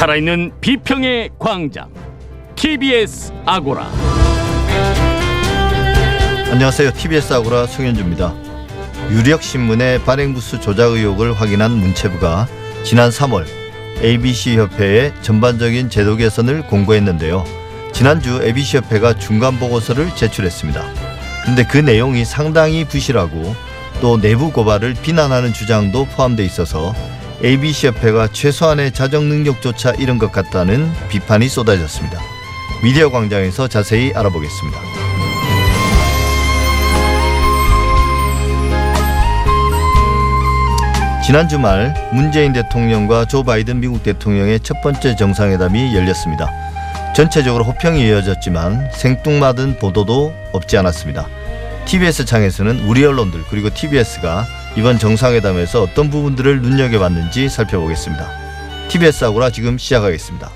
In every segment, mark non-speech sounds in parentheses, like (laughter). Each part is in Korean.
살아있는 비평의 광장 TBS 아고라 안녕하세요. TBS 아고라 송현주입니다. 유력 신문의 발행부수 조작 의혹을 확인한 문체부가 지난 3월 ABC 협회에 전반적인 제도 개선을 공고했는데요. 지난주 ABC 협회가 중간 보고서를 제출했습니다. 근데 그 내용이 상당히 부실하고 또 내부 고발을 비난하는 주장도 포함돼 있어서 ABC 협회가 최소한의 자정 능력조차 잃은 것 같다는 비판이 쏟아졌습니다. 미디어 광장에서 자세히 알아보겠습니다. 지난 주말 문재인 대통령과 조 바이든 미국 대통령의 첫 번째 정상회담이 열렸습니다. 전체적으로 호평이 이어졌지만 생뚱맞은 보도도 없지 않았습니다. TBS 창에서는 우리 언론들 그리고 TBS가 이번 정상회담에서 어떤 부분들을 눈여겨봤는지 살펴보겠습니다. TBS 아고라 지금 시작하겠습니다.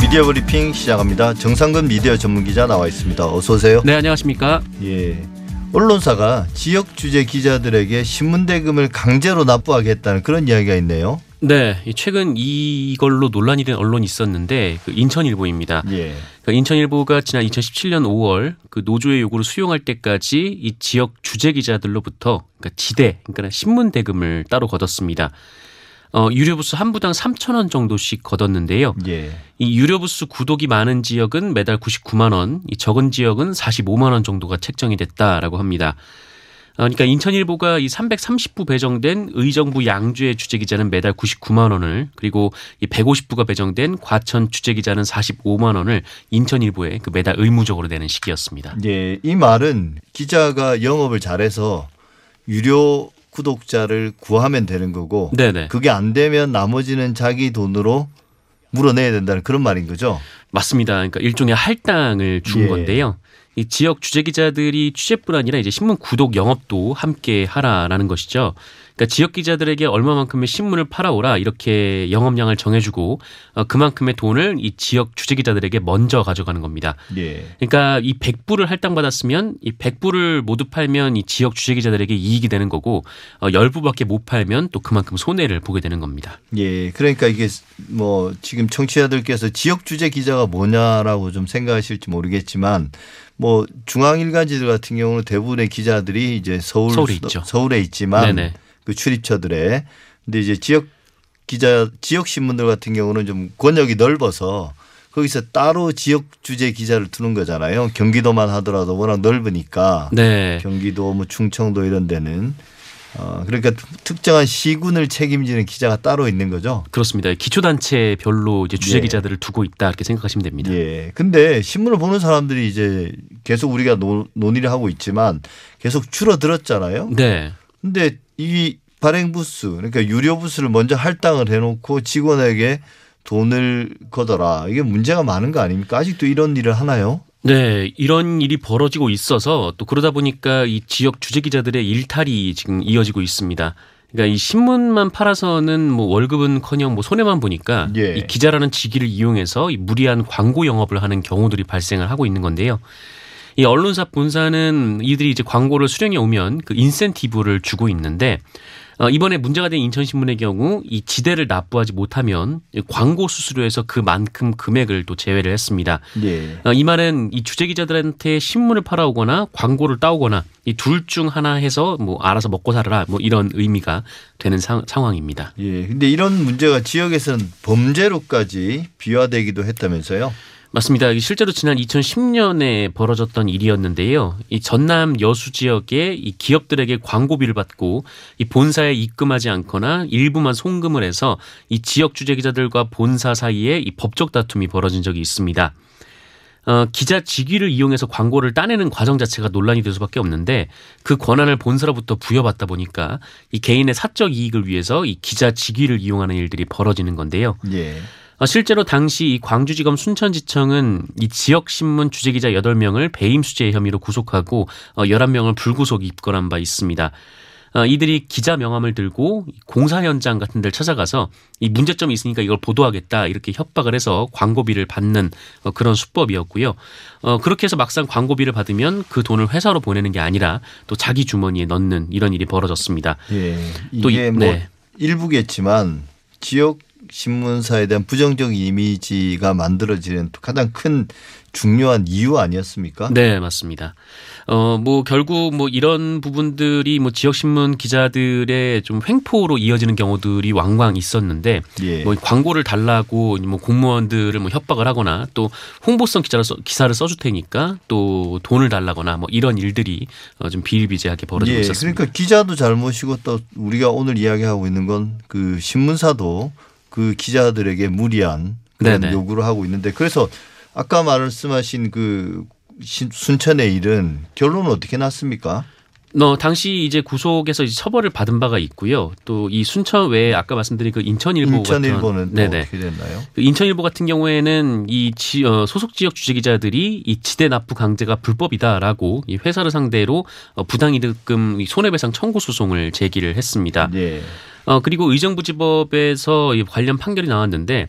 미디어 브리핑 시작합니다. 정상근 미디어 전문 기자 나와 있습니다. 어서 오세요. 네, 안녕하십니까? 예. 언론사가 지역 주재 기자들에게 신문 대금을 강제로 납부하겠다는 그런 이야기가 있네요. 네, 최근 이걸로 논란이 된 언론이 있었는데 그 인천일보입니다. 예. 그 인천일보가 지난 2017년 5월 그 노조의 요구를 수용할 때까지 이 지역 주재 기자들로부터 그러니까 지대, 그러니까 신문 대금을 따로 걷었습니다. 어, 유료 부수 한 부당 3천 원 정도씩 걷었는데요. 예. 이 유료 부수 구독이 많은 지역은 매달 99만 원, 이 적은 지역은 45만 원 정도가 책정이 됐다라고 합니다. 어, 그러니까 인천일보가 이 330부 배정된 의정부 양주의 주재기자는 매달 99만 원을 그리고 이 150부가 배정된 과천 주재기자는 45만 원을 인천일보에 그 매달 의무적으로 내는 시기였습니다. 예. 이 말은 기자가 영업을 잘해서 유료 구독자를 구하면 되는 거고 네네. 그게 안 되면 나머지는 자기 돈으로 물어내야 된다는 그런 말인 거죠. 맞습니다. 그러니까 일종의 할당을 준 예. 건데요. 이 지역 주재 기자들이 취재뿐 아니라 이제 신문 구독 영업도 함께 하라라는 것이죠. 그러니까 지역 기자들에게 얼마만큼의 신문을 팔아오라 이렇게 영업량을 정해주고 어, 그만큼의 돈을 이 지역 주재 기자들에게 먼저 가져가는 겁니다. 예. 그러니까 이 100부를 할당받았으면 이 100부를 모두 팔면 이 지역 주재 기자들에게 이익이 되는 거고 어, 10부밖에 못 팔면 또 그만큼 손해를 보게 되는 겁니다. 예. 그러니까 이게 뭐 지금 청취자들께서 지역 주재 기자가 뭐냐라고 좀 생각하실지 모르겠지만 뭐 중앙 일간지들 같은 경우는 대부분의 기자들이 이제 서울 서울에 있죠. 서울에 있지만 네네. 그 출입처들에 근데 이제 지역 기자 지역 신문들 같은 경우는 좀 권역이 넓어서 거기서 따로 지역 주재 기자를 두는 거잖아요. 경기도만 하더라도 워낙 넓으니까 네. 경기도 뭐 충청도 이런 데는 어 그러니까 특정한 시군을 책임지는 기자가 따로 있는 거죠. 그렇습니다. 기초단체별로 이제 주재 예. 기자들을 두고 있다 이렇게 생각하시면 됩니다. 예. 근데 신문을 보는 사람들이 이제 계속 우리가 논, 논의를 하고 있지만 계속 줄어들었잖아요. 네. 근데 이 발행 부수 그러니까 유료 부수를 먼저 할당을 해놓고 직원에게 돈을 거더라. 이게 문제가 많은 거 아닙니까? 아직도 이런 일을 하나요? 네, 이런 일이 벌어지고 있어서 또 그러다 보니까 이 지역 주재 기자들의 일탈이 지금 이어지고 있습니다. 그러니까 이 신문만 팔아서는 뭐 월급은커녕 뭐 손해만 보니까 예. 이 기자라는 직위를 이용해서 이 무리한 광고 영업을 하는 경우들이 발생을 하고 있는 건데요. 이 언론사 본사는 이들이 이제 광고를 수령해 오면 그 인센티브를 주고 있는데 어, 이번에 문제가 된 인천신문의 경우 이 지대를 납부하지 못하면 이 광고 수수료에서 그만큼 금액을 또 제외를 했습니다. 예. 어, 이 말은 이 주재 기자들한테 신문을 팔아오거나 광고를 따오거나 이 둘 중 하나 해서 뭐 알아서 먹고 살아라 뭐 이런 의미가 되는 상, 상황입니다. 예. 근데 이런 문제가 지역에서는 범죄로까지 비화되기도 했다면서요? 맞습니다. 이 실제로 지난 2010년에 벌어졌던 일이었는데요. 이 전남 여수 지역의 이 기업들에게 광고비를 받고 이 본사에 입금하지 않거나 일부만 송금을 해서 이 지역 주재 기자들과 본사 사이에 이 법적 다툼이 벌어진 적이 있습니다. 어, 기자 직위를 이용해서 광고를 따내는 과정 자체가 논란이 될 수밖에 없는데 그 권한을 본사로부터 부여받다 보니까 이 개인의 사적 이익을 위해서 이 기자 직위를 이용하는 일들이 벌어지는 건데요. 예. 어, 실제로 당시 이 광주지검 순천지청은 이 지역신문 주재기자 8명을 배임 수재 혐의로 구속하고 어, 11명을 불구속 입건한 바 있습니다. 어, 이들이 기자 명함을 들고 공사 현장 같은 데를 찾아가서 이 문제점이 있으니까 이걸 보도하겠다 이렇게 협박을 해서 광고비를 받는 어, 그런 수법이었고요. 어, 그렇게 해서 막상 광고비를 받으면 그 돈을 회사로 보내는 게 아니라 또 자기 주머니에 넣는 이런 일이 벌어졌습니다. 예. 또 이게 이- 뭐 네. 일부겠지만 지역 신문사에 대한 부정적 이미지가 만들어지는 가장 큰 중요한 이유 아니었습니까? 네, 맞습니다. 어, 뭐 결국 뭐 이런 부분들이 뭐 지역 신문 기자들의 좀 횡포로 이어지는 경우들이 왕왕 있었는데 예. 뭐 광고를 달라고 뭐 공무원들을 뭐 협박을 하거나 또 홍보성 기자를 써, 기사를 써줄 테니까 또 돈을 달라거나 뭐 이런 일들이 어, 좀 비일비재하게 벌어지고 예, 있었습니다. 그러니까 기자도 잘못이고 또 우리가 오늘 이야기하고 있는 건 그 신문사도 그 기자들에게 무리한 그런 네네. 요구를 하고 있는데 그래서 아까 말씀하신 그 신- 순천의 일은 결론은 어떻게 났습니까? 너 당시 이제 구속에서 이제 처벌을 받은 바가 있고요. 또 이 순천 외에 아까 말씀드린 그 인천일보 인천일보는 같은 또 네네. 어떻게 됐나요? 그 인천일보 같은 경우에는 이 지, 어, 소속 지역 주재 기자들이 이 지대 납부 강제가 불법이다라고 이 회사를 상대로 어, 부당이득금 이 손해배상 청구 소송을 제기를 했습니다. 예. 어, 그리고 의정부지법에서 이 관련 판결이 나왔는데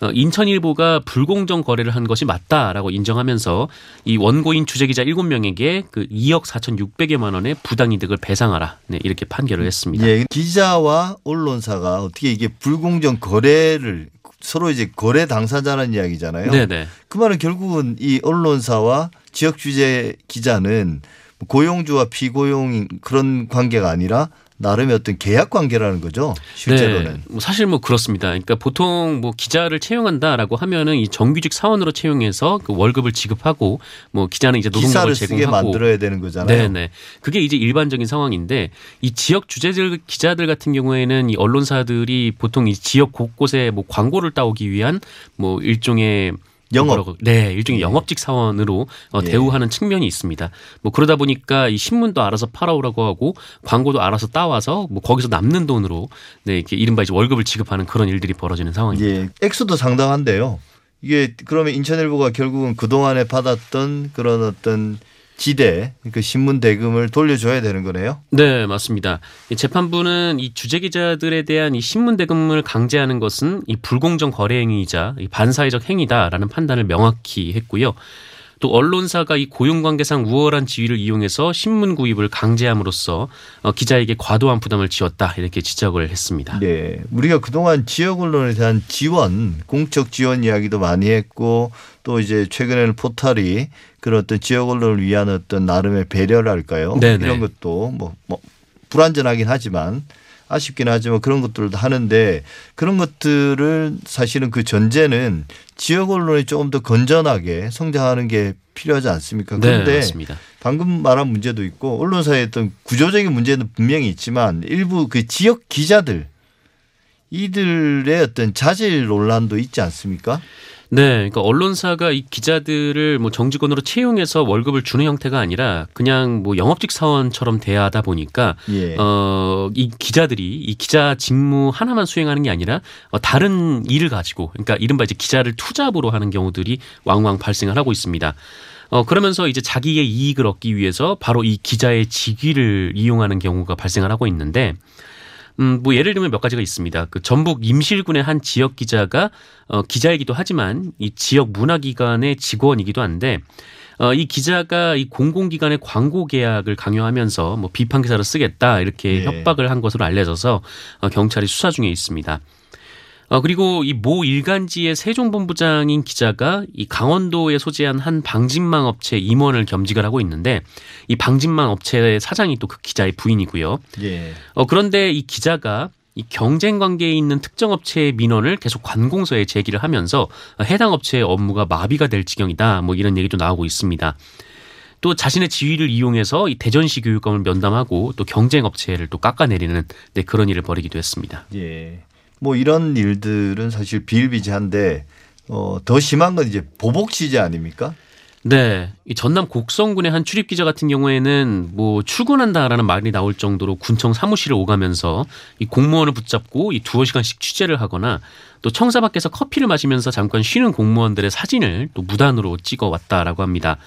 어, 인천일보가 불공정 거래를 한 것이 맞다라고 인정하면서 이 원고인 주재기자 7명에게 그 2억 4,600여만 원의 부당이득을 배상하라 네, 이렇게 판결을 했습니다. 예, 기자와 언론사가 어떻게 이게 불공정 거래를 서로 이제 거래 당사자라는 이야기잖아요. 네네. 그 말은 결국은 이 언론사와 지역 주재 기자는 고용주와 피고용 그런 관계가 아니라 나름의 어떤 계약 관계라는 거죠. 실제로는. 네, 뭐 사실 뭐 그렇습니다. 그러니까 보통 뭐 기자를 채용한다라고 하면은 이 정규직 사원으로 채용해서 그 월급을 지급하고 뭐 기자는 이제 노동력을 기사를 쓰게 제공하고 만들어야 되는 거잖아요. 네 네. 그게 이제 일반적인 상황인데 이 지역 주재들 기자들 같은 경우에는 이 언론사들이 보통 이 지역 곳곳에 뭐 광고를 따오기 위한 뭐 일종의 영업. 네, 일종의 예. 영업직 사원으로 어, 예. 대우하는 측면이 있습니다. 뭐 그러다 보니까 이 신문도 알아서 팔아오라고 하고 광고도 알아서 따와서 뭐 거기서 남는 돈으로 네, 이렇게 이른바 이제 월급을 지급하는 그런 일들이 벌어지는 상황입니다. 예, 액수도 상당한데요. 이게 그러면 인천일보가 결국은 그 동안에 받았던 그런 어떤 지대, 그 신문 대금을 돌려줘야 되는 거네요. 네, 맞습니다. 이 재판부는 이 주재 기자들에 대한 이 신문 대금을 강제하는 것은 이 불공정 거래 행위이자 이 반사회적 행위다라는 판단을 명확히 했고요. 또 언론사가 이 고용관계상 우월한 지위를 이용해서 신문 구입을 강제함으로써 어, 기자에게 과도한 부담을 지었다 이렇게 지적을 했습니다. 네. 우리가 그동안 지역 언론에 대한 지원, 공적 지원 이야기도 많이 했고 또 이제 최근에는 포털이 그런 어떤 지역 언론을 위한 어떤 나름의 배려랄까요? 네네. 이런 것도 뭐, 뭐 불완전하긴 하지만 아쉽긴 하지만 그런 것들도 하는데 그런 것들을 사실은 그 전제는 지역 언론이 조금 더 건전하게 성장하는 게 필요하지 않습니까? 네, 그런데 맞습니다. 방금 말한 문제도 있고 언론사의 어떤 구조적인 문제는 분명히 있지만 일부 그 지역 기자들 이들의 어떤 자질 논란도 있지 않습니까? 네, 그러니까 언론사가 이 기자들을 뭐 정직원으로 채용해서 월급을 주는 형태가 아니라 그냥 뭐 영업직 사원처럼 대하다 보니까 예. 어, 이 기자들이 이 기자 직무 하나만 수행하는 게 아니라 어, 다른 일을 가지고 그러니까 이른바 이제 기자를 투잡으로 하는 경우들이 왕왕 발생을 하고 있습니다. 어, 그러면서 이제 자기의 이익을 얻기 위해서 바로 이 기자의 직위를 이용하는 경우가 발생을 하고 있는데 음, 뭐 예를 들면 몇 가지가 있습니다. 그 전북 임실군의 한 지역 기자가 어, 기자이기도 하지만 이 지역 문화기관의 직원이기도 한데 어, 이 기자가 이 공공기관의 광고 계약을 강요하면서 뭐 비판 기사를 쓰겠다 이렇게 예. 협박을 한 것으로 알려져서 어, 경찰이 수사 중에 있습니다. 어, 그리고 이 모 일간지의 세종본부장인 기자가 이 강원도에 소재한 한 방진망 업체 임원을 겸직을 하고 있는데 이 방진망 업체의 사장이 또 그 기자의 부인이고요. 예. 어, 그런데 이 기자가 이 경쟁 관계에 있는 특정 업체의 민원을 계속 관공서에 제기를 하면서 해당 업체의 업무가 마비가 될 지경이다. 뭐 이런 얘기도 나오고 있습니다. 또 자신의 지위를 이용해서 이 대전시 교육감을 면담하고 또 경쟁 업체를 또 깎아내리는 네, 그런 일을 벌이기도 했습니다. 예. 뭐 이런 일들은 사실 비일비재한데 어, 더 심한 건 이제 보복 취재 아닙니까? 네. 이 전남 곡성군의 한 출입 기자 같은 경우에는 뭐 출근한다라는 말이 나올 정도로 군청 사무실을 오가면서 이 공무원을 붙잡고 이 두어 시간씩 취재를 하거나 또 청사 밖에서 커피를 마시면서 잠깐 쉬는 공무원들의 사진을 또 무단으로 찍어 왔다라고 합니다.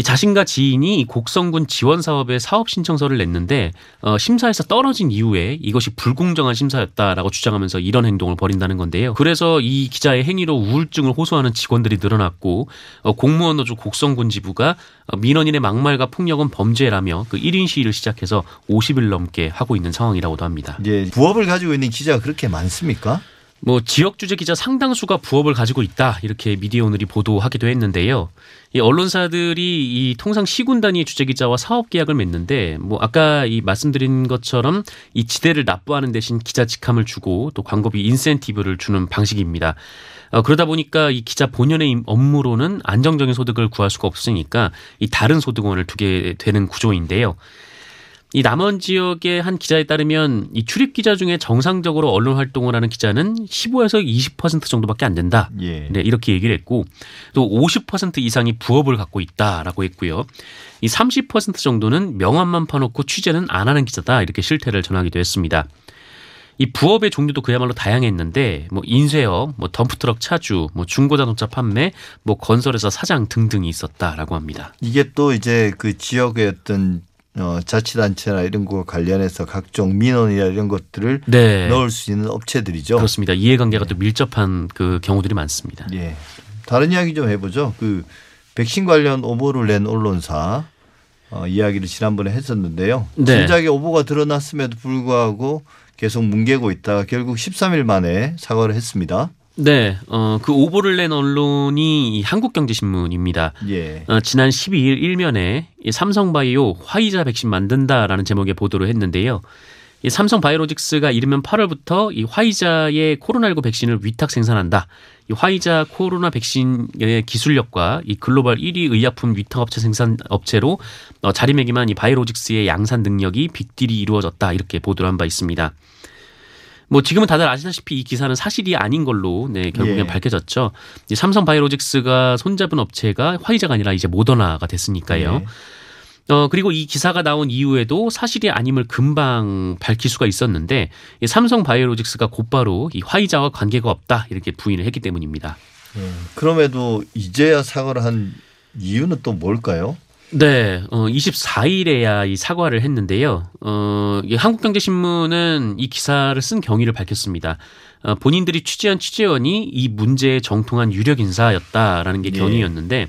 이 자신과 지인이 이 곡성군 지원 사업에 사업 신청서를 냈는데 어, 심사에서 떨어진 이후에 이것이 불공정한 심사였다라고 주장하면서 이런 행동을 벌인다는 건데요. 그래서 이 기자의 행위로 우울증을 호소하는 직원들이 늘어났고 어, 공무원 노조 곡성군 지부가 어, 민원인의 막말과 폭력은 범죄라며 그 1인 시위를 시작해서 50일 넘게 하고 있는 상황이라고도 합니다. 이제 부업을 가지고 있는 기자가 그렇게 많습니까? 뭐 지역 주재 기자 상당수가 부업을 가지고 있다 이렇게 미디어 오늘이 보도하기도 했는데요. 이 언론사들이 이 통상 시군 단위 주재 기자와 사업 계약을 맺는데 뭐 아까 이 말씀드린 것처럼 이 지대를 납부하는 대신 기자 직함을 주고 또 광고비 인센티브를 주는 방식입니다. 어, 그러다 보니까 이 기자 본연의 업무로는 안정적인 소득을 구할 수가 없으니까 이 다른 소득원을 두게 되는 구조인데요. 이 남원 지역의 한 기자에 따르면 이 출입 기자 중에 정상적으로 언론 활동을 하는 기자는 15에서 20% 정도밖에 안 된다. 예. 네, 이렇게 얘기를 했고 또 50% 이상이 부업을 갖고 있다라고 했고요. 이 30% 정도는 명함만 파놓고 취재는 안 하는 기자다 이렇게 실태를 전하기도 했습니다. 이 부업의 종류도 그야말로 다양했는데 뭐 인쇄업, 뭐 덤프트럭 차주, 뭐 중고자동차 판매, 뭐 건설회사 사장 등등이 있었다라고 합니다. 이게 또 이제 그 지역의 어떤 어, 자치단체나 이런 거 관련해서 각종 민원이나 이런 것들을 네. 넣을 수 있는 업체들이죠. 그렇습니다. 이해관계가 또 밀접한 그 경우들이 많습니다. 예. 다른 이야기 좀 해보죠. 그 백신 관련 오보를 낸 언론사 어, 이야기를 지난번에 했었는데요. 네. 진작에 오보가 드러났음에도 불구하고 계속 뭉개고 있다가 결국 13일 만에 사과를 했습니다. 네, 어, 그 오보를 낸 언론이 이 한국경제신문입니다. 예. 어, 지난 12일 일면에 이 삼성바이오 화이자 백신 만든다라는 제목의 보도를 했는데요. 이 삼성바이오로직스가 이르면 8월부터 이 화이자의 코로나19 백신을 위탁 생산한다. 이 화이자 코로나 백신의 기술력과 이 글로벌 1위 의약품 위탁 업체 생산 업체로 어, 자리매김한 이 바이오로직스의 양산 능력이 빅딜이 이루어졌다. 이렇게 보도를 한 바 있습니다. 뭐 지금은 다들 아시다시피 이 기사는 사실이 아닌 걸로 네 결국엔 예. 밝혀졌죠. 이 삼성 바이오로직스가 손잡은 업체가 화이자가 아니라 이제 모더나가 됐으니까요. 예. 어 그리고 이 기사가 나온 이후에도 사실이 아님을 금방 밝힐 수가 있었는데 이 삼성 바이오로직스가 곧바로 이 화이자와 관계가 없다 이렇게 부인을 했기 때문입니다. 예. 그럼에도 이제야 사과를 한 이유는 또 뭘까요? 네, 어, 24일에야 이 사과를 했는데요. 어, 이 한국경제신문은 이 기사를 쓴 경위를 밝혔습니다. 어, 본인들이 취재한 취재원이 이 문제에 정통한 유력 인사였다라는 게 예. 견이였는데,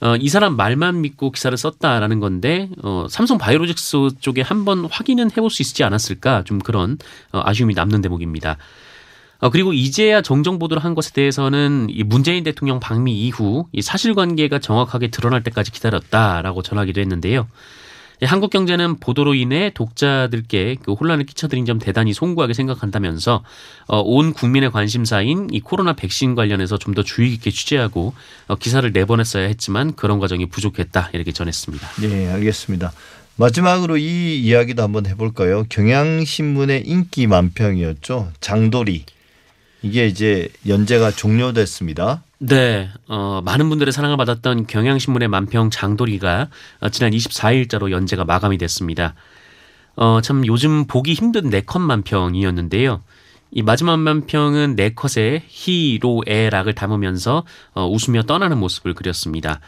어, 이 사람 말만 믿고 기사를 썼다라는 건데, 어, 삼성 바이오로직스 쪽에 한번 확인은 해볼 수 있지 않았을까 좀 그런 어, 아쉬움이 남는 대목입니다. 어, 그리고 이제야 정정 보도를 한 것에 대해서는 이 문재인 대통령 방미 이후 이 사실관계가 정확하게 드러날 때까지 기다렸다라고 전하기도 했는데요. 이 한국 경제는 보도로 인해 독자들께 그 혼란을 끼쳐드린 점 대단히 송구하게 생각한다면서 어, 온 국민의 관심사인 이 코로나 백신 관련해서 좀 더 주의 깊게 취재하고 어, 기사를 내보냈어야 했지만 그런 과정이 부족했다 이렇게 전했습니다. 예, 알겠습니다. 마지막으로 이 이야기도 한번 해볼까요? 경향신문의 인기 만평이었죠. 장도리. 이게 이제 연재가 종료됐습니다. 네, 어, 많은 분들의 사랑을 받았던 경향신문의 만평 장도리가 어, 지난 24일자로 연재가 마감이 됐습니다. 어, 참 요즘 보기 힘든 네컷 만평이었는데요. 이 마지막 만평은 네컷의 희로애 락을 담으면서 어, 웃으며 떠나는 모습을 그렸습니다.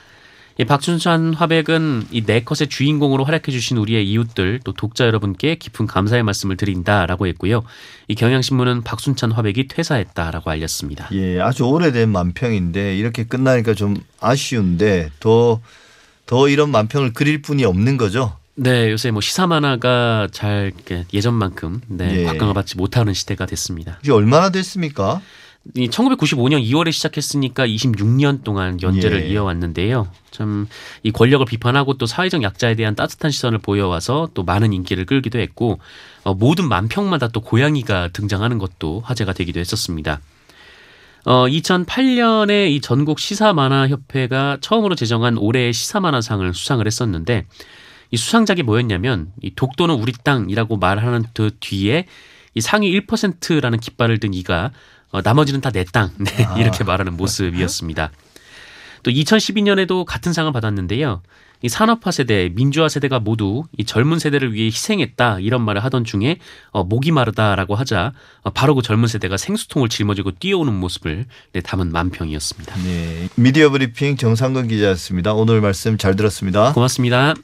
이 박춘찬 화백은 이 네 컷의 주인공으로 활약해 주신 우리의 이웃들 또 독자 여러분께 깊은 감사의 말씀을 드린다라고 했고요. 이 경향신문은 박순찬 화백이 퇴사했다라고 알렸습니다. 예, 아주 오래된 만평인데 이렇게 끝나니까 좀 아쉬운데 더, 더 이런 만평을 그릴 분이 없는 거죠. 네, 요새 뭐 시사 만화가 잘 예전만큼 네, 예. 곽강을 받지 못하는 시대가 됐습니다. 이게 얼마나 됐습니까? 이 1995년 2월에 시작했으니까 26년 동안 연재를 예. 이어왔는데요. 참 이 권력을 비판하고 또 사회적 약자에 대한 따뜻한 시선을 보여와서 또 많은 인기를 끌기도 했고 어, 모든 만평마다 또 고양이가 등장하는 것도 화제가 되기도 했었습니다. 어, 2008년에 이 전국 시사 만화 협회가 처음으로 제정한 올해의 시사 만화상을 수상을 했었는데 이 수상작이 뭐였냐면 이 독도는 우리 땅이라고 말하는 그 뒤에 이 상위 1%라는 깃발을 든 이가 어, 나머지는 다 내 땅. (laughs) 네, 아. 이렇게 말하는 모습이었습니다. 또 2012년에도 같은 상을 받았는데요. 이 산업화 세대, 민주화 세대가 모두 이 젊은 세대를 위해 희생했다 이런 말을 하던 중에 어, 목이 마르다라고 하자 어, 바로 그 젊은 세대가 생수통을 짊어지고 뛰어오는 모습을 네, 담은 만평이었습니다. 네. 미디어 브리핑 정상근 기자였습니다. 오늘 말씀 잘 들었습니다. 고맙습니다.